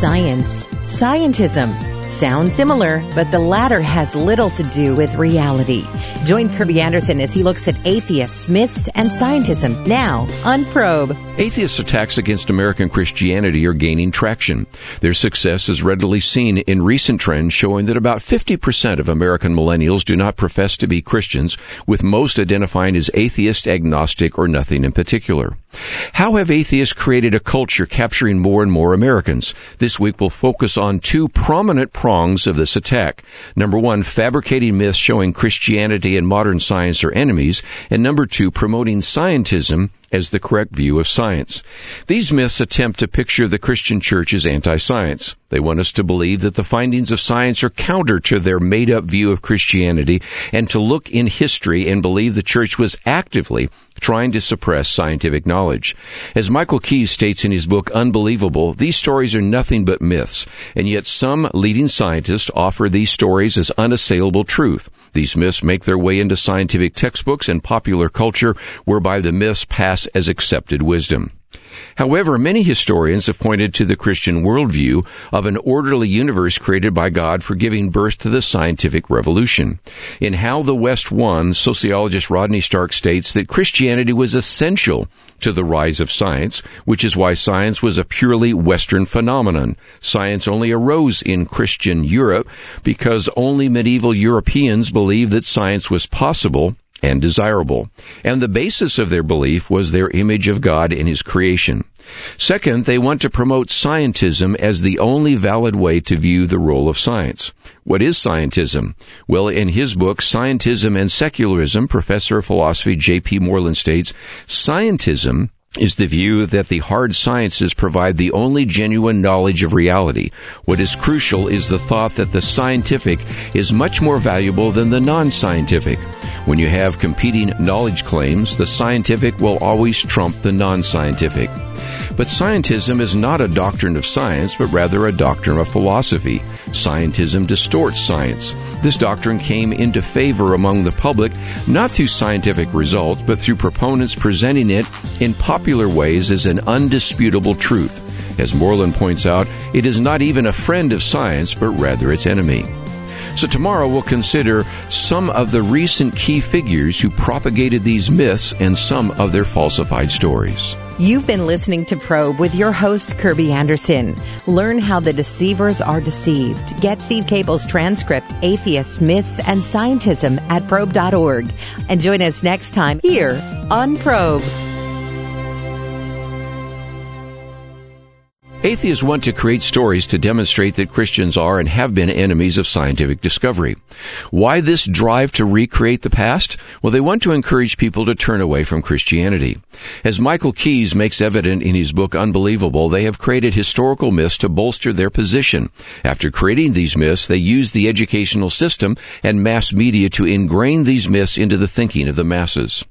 Science, scientism. Sound similar, but the latter has little to do with reality. Join Kerby Anderson as he looks at atheists, myths, and scientism now on Probe. Atheist attacks against American Christianity are gaining traction. Their success is readily seen in recent trends showing that about 50% of American millennials do not profess to be Christians, with most identifying as atheist, agnostic, or nothing in particular. How have atheists created a culture capturing more and more Americans? This week we'll focus on two prominent prongs of this attack. Number one, fabricating myths showing Christianity and modern science are enemies, and number two, promoting scientism as the correct view of science. These myths attempt to picture the Christian church as anti-science. They want us to believe that the findings of science are counter to their made-up view of Christianity and to look in history and believe the church was actively trying to suppress scientific knowledge. As Michael Keas states in his book Unbelievable, these stories are nothing but myths, and yet some leading scientists offer these stories as unassailable truth. These myths make their way into scientific textbooks and popular culture, whereby the myths pass as accepted wisdom. However, many historians have pointed to the Christian worldview of an orderly universe created by God for giving birth to the scientific revolution. In How the West Won, sociologist Rodney Stark states that Christianity was essential to the rise of science, which is why science was a purely Western phenomenon. Science only arose in Christian Europe because only medieval Europeans believed that science was possible and desirable. And the basis of their belief was their image of God in His creation. Second, they want to promote scientism as the only valid way to view the role of science. What is scientism? Well, in his book, Scientism and Secularism, Professor of Philosophy J.P. Moreland states, Scientism is the view that the hard sciences provide the only genuine knowledge of reality. What is crucial is the thought that the scientific is much more valuable than the non-scientific. When you have competing knowledge claims, the scientific will always trump the non-scientific. But scientism is not a doctrine of science, but rather a doctrine of philosophy. Scientism distorts science. This doctrine came into favor among the public not through scientific results, but through proponents presenting it in popular ways as an undisputable truth. As Moreland points out, it is not even a friend of science, but rather its enemy. So tomorrow we'll consider some of the recent key figures who propagated these myths and some of their falsified stories. You've been listening to Probe with your host, Kerby Anderson. Learn how the deceivers are deceived. Get Steve Cable's transcript, Atheists, Myths, and Scientism at probe.org. And join us next time here on Probe. Atheists want to create stories to demonstrate that Christians are and have been enemies of scientific discovery. Why this drive to recreate the past? Well, they want to encourage people to turn away from Christianity. As Michael Keas makes evident in his book Unbelievable, they have created historical myths to bolster their position. After creating these myths, they use the educational system and mass media to ingrain these myths into the thinking of the masses.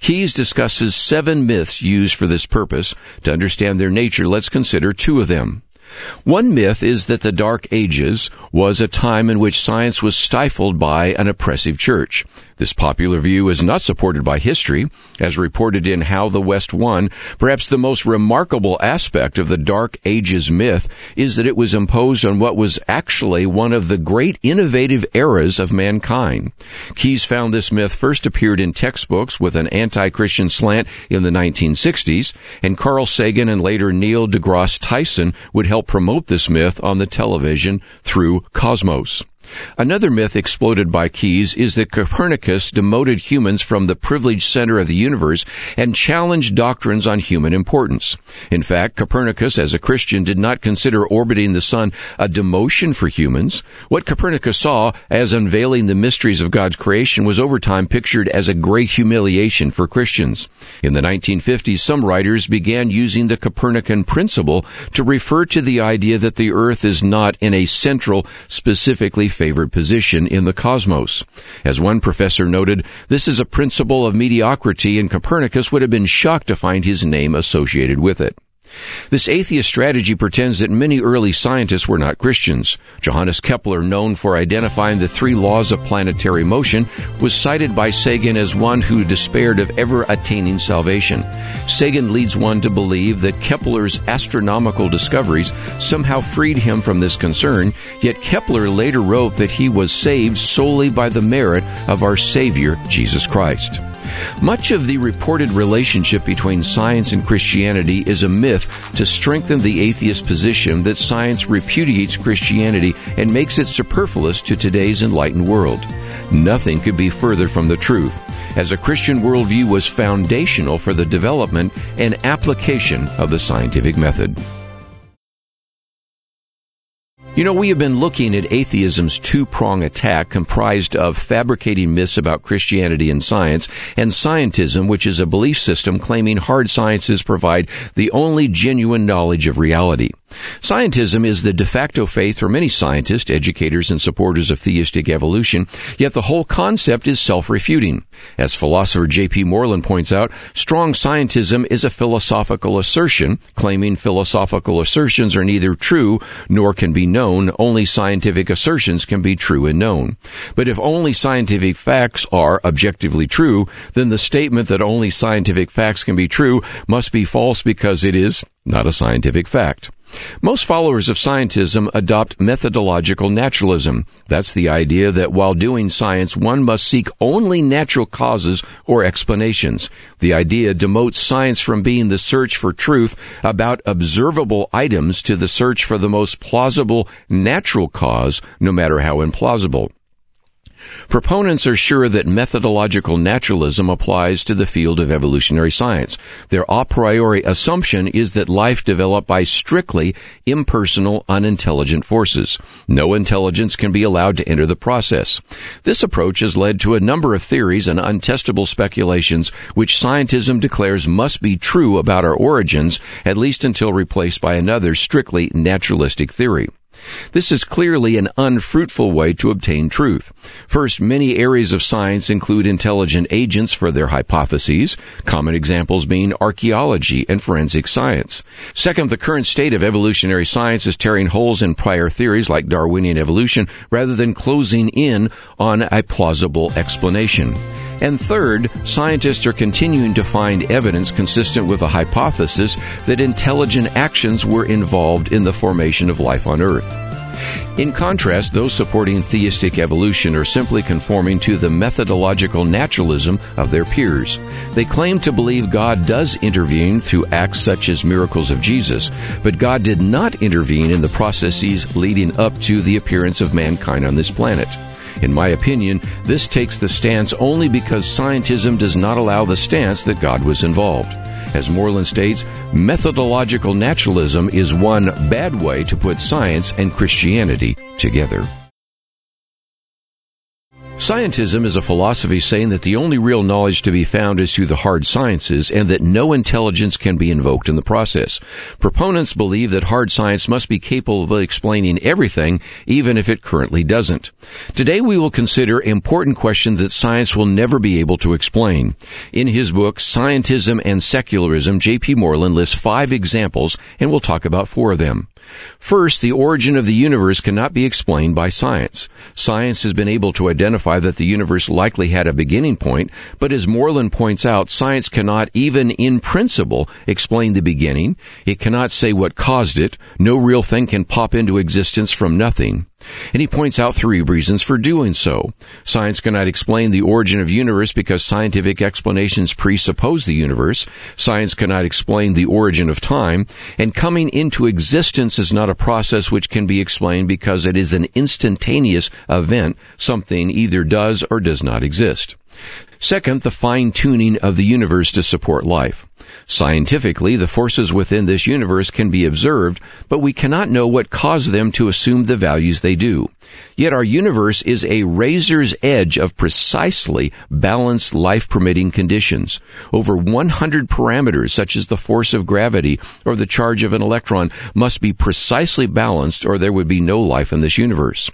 Keas discusses seven myths used for this purpose. To understand their nature, let's consider two of them. One myth is that the Dark Ages was a time in which science was stifled by an oppressive church. This popular view is not supported by history, as reported in How the West Won. Perhaps the most remarkable aspect of the Dark Ages myth is that it was imposed on what was actually one of the great innovative eras of mankind. Keas found this myth first appeared in textbooks with an anti-Christian slant in the 1960s, and Carl Sagan and later Neil deGrasse Tyson would help promote this myth on the television through Cosmos. Another myth exploded by Keas is that Copernicus demoted humans from the privileged center of the universe and challenged doctrines on human importance. In fact, Copernicus, as a Christian, did not consider orbiting the sun a demotion for humans. What Copernicus saw as unveiling the mysteries of God's creation was over time pictured as a great humiliation for Christians. In the 1950s, some writers began using the Copernican principle to refer to the idea that the earth is not in a central, specifically favored position in the cosmos. As one professor noted, this is a principle of mediocrity and Copernicus would have been shocked to find his name associated with it. This atheist strategy pretends that many early scientists were not Christians. Johannes Kepler, known for identifying the three laws of planetary motion, was cited by Sagan as one who despaired of ever attaining salvation. Sagan leads one to believe that Kepler's astronomical discoveries somehow freed him from this concern, yet Kepler later wrote that he was saved solely by the merit of our Savior, Jesus Christ. Much of the reported relationship between science and Christianity is a myth to strengthen the atheist position that science repudiates Christianity and makes it superfluous to today's enlightened world. Nothing could be further from the truth, as a Christian worldview was foundational for the development and application of the scientific method. You know, we have been looking at atheism's two prong attack comprised of fabricating myths about Christianity and science, and scientism, which is a belief system claiming hard sciences provide the only genuine knowledge of reality. Scientism is the de facto faith for many scientists, educators, and supporters of theistic evolution, yet the whole concept is self-refuting. As philosopher J.P. Moreland points out, strong scientism is a philosophical assertion, claiming philosophical assertions are neither true nor can be known, only scientific assertions can be true and known. But if only scientific facts are objectively true, then the statement that only scientific facts can be true must be false because it is not a scientific fact. Most followers of scientism adopt methodological naturalism. That's the idea that while doing science, one must seek only natural causes or explanations. The idea demotes science from being the search for truth about observable items to the search for the most plausible natural cause, no matter how implausible. Proponents are sure that methodological naturalism applies to the field of evolutionary science. Their a priori assumption is that life developed by strictly impersonal, unintelligent forces. No intelligence can be allowed to enter the process. This approach has led to a number of theories and untestable speculations which scientism declares must be true about our origins, at least until replaced by another strictly naturalistic theory. This is clearly an unfruitful way to obtain truth. First, many areas of science include intelligent agents for their hypotheses, common examples being archaeology and forensic science. Second, the current state of evolutionary science is tearing holes in prior theories like Darwinian evolution rather than closing in on a plausible explanation. And third, scientists are continuing to find evidence consistent with a hypothesis that intelligent actions were involved in the formation of life on Earth. In contrast, those supporting theistic evolution are simply conforming to the methodological naturalism of their peers. They claim to believe God does intervene through acts such as miracles of Jesus, but God did not intervene in the processes leading up to the appearance of mankind on this planet. In my opinion, this takes the stance only because scientism does not allow the stance that God was involved. As Moreland states, methodological naturalism is one bad way to put science and Christianity together. Scientism is a philosophy saying that the only real knowledge to be found is through the hard sciences and that no intelligence can be invoked in the process. Proponents believe that hard science must be capable of explaining everything, even if it currently doesn't. Today we will consider important questions that science will never be able to explain. In his book, Scientism and Secularism, J.P. Moreland lists five examples and we'll talk about four of them. First, the origin of the universe cannot be explained by science. Science has been able to identify that the universe likely had a beginning point, but as Moreland points out, science cannot even in principle explain the beginning. It cannot say what caused it. No real thing can pop into existence from nothing. And he points out three reasons for doing so. Science cannot explain the origin of universe because scientific explanations presuppose the universe. Science cannot explain the origin of time. And coming into existence is not a process which can be explained because it is an instantaneous event. Something either does or does not exist. Second, the fine tuning of the universe to support life. Scientifically, the forces within this universe can be observed, but we cannot know what caused them to assume the values they do. Yet our universe is a razor's edge of precisely balanced life permitting conditions. Over 100 parameters, such as the force of gravity or the charge of an electron, must be precisely balanced or there would be no life in this universe.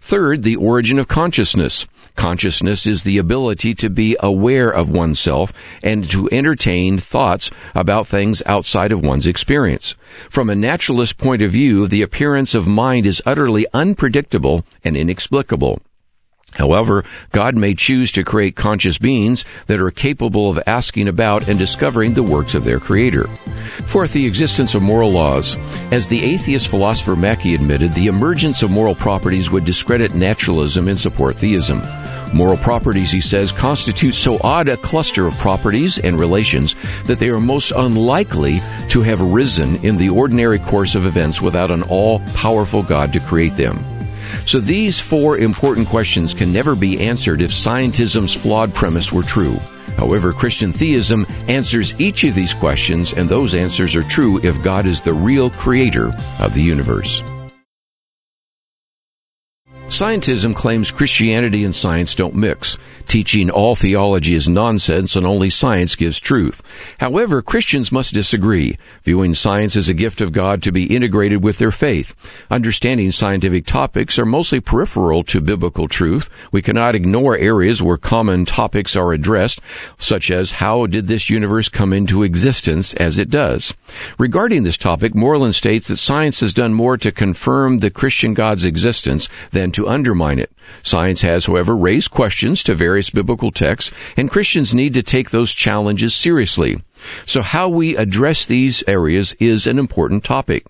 Third, the origin of consciousness. Consciousness is the ability to be aware of oneself and to entertain thoughts about things outside of one's experience. From a naturalist point of view, the appearance of mind is utterly unpredictable and inexplicable. However, God may choose to create conscious beings that are capable of asking about and discovering the works of their Creator. Fourth, the existence of moral laws. As the atheist philosopher Mackie admitted, the emergence of moral properties would discredit naturalism and support theism. Moral properties, he says, constitute so odd a cluster of properties and relations that they are most unlikely to have risen in the ordinary course of events without an all powerful God to create them. So these four important questions can never be answered if scientism's flawed premise were true. However, Christian theism answers each of these questions, and those answers are true if God is the real creator of the universe. Scientism claims Christianity and science don't mix, teaching all theology is nonsense and only science gives truth. However, Christians must disagree, viewing science as a gift of God to be integrated with their faith. Understanding scientific topics are mostly peripheral to biblical truth. We cannot ignore areas where common topics are addressed, such as how did this universe come into existence as it does. Regarding this topic, Moreland states that science has done more to confirm the Christian God's existence than to undermine it. Science has, however, raised questions to various biblical texts, and Christians need to take those challenges seriously. So how we address these areas is an important topic.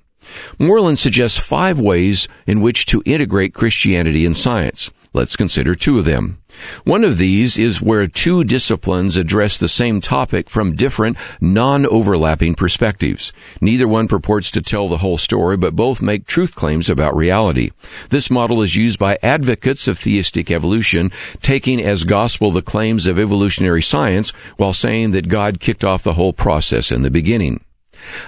Moreland suggests five ways in which to integrate Christianity and science. Let's consider two of them. One of these is where two disciplines address the same topic from different, non-overlapping perspectives. Neither one purports to tell the whole story, but both make truth claims about reality. This model is used by advocates of theistic evolution, taking as gospel the claims of evolutionary science while saying that God kicked off the whole process in the beginning.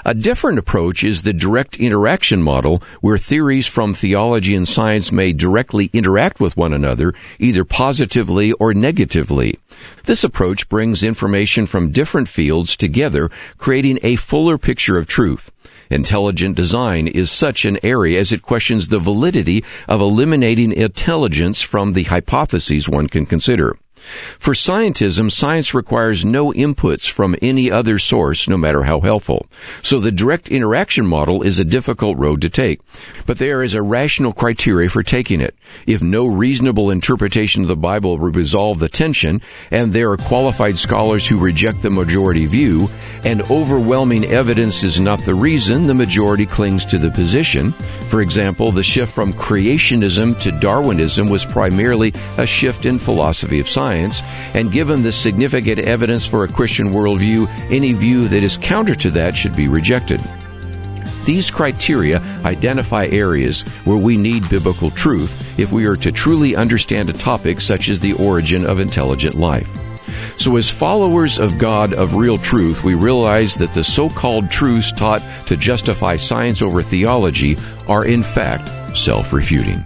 A different approach is the direct interaction model, where theories from theology and science may directly interact with one another, either positively or negatively. This approach brings information from different fields together, creating a fuller picture of truth. Intelligent design is such an area as it questions the validity of eliminating intelligence from the hypotheses one can consider. For scientism, science requires no inputs from any other source, no matter how helpful. So the direct interaction model is a difficult road to take. But there is a rational criteria for taking it. If no reasonable interpretation of the Bible will resolve the tension, and there are qualified scholars who reject the majority view, and overwhelming evidence is not the reason the majority clings to the position. For example, the shift from creationism to Darwinism was primarily a shift in philosophy of science science, and given the significant evidence for a Christian worldview, any view that is counter to that should be rejected. These criteria identify areas where we need biblical truth if we are to truly understand a topic such as the origin of intelligent life. So, as followers of God of real truth, we realize that the so called truths taught to justify science over theology are in fact self refuting.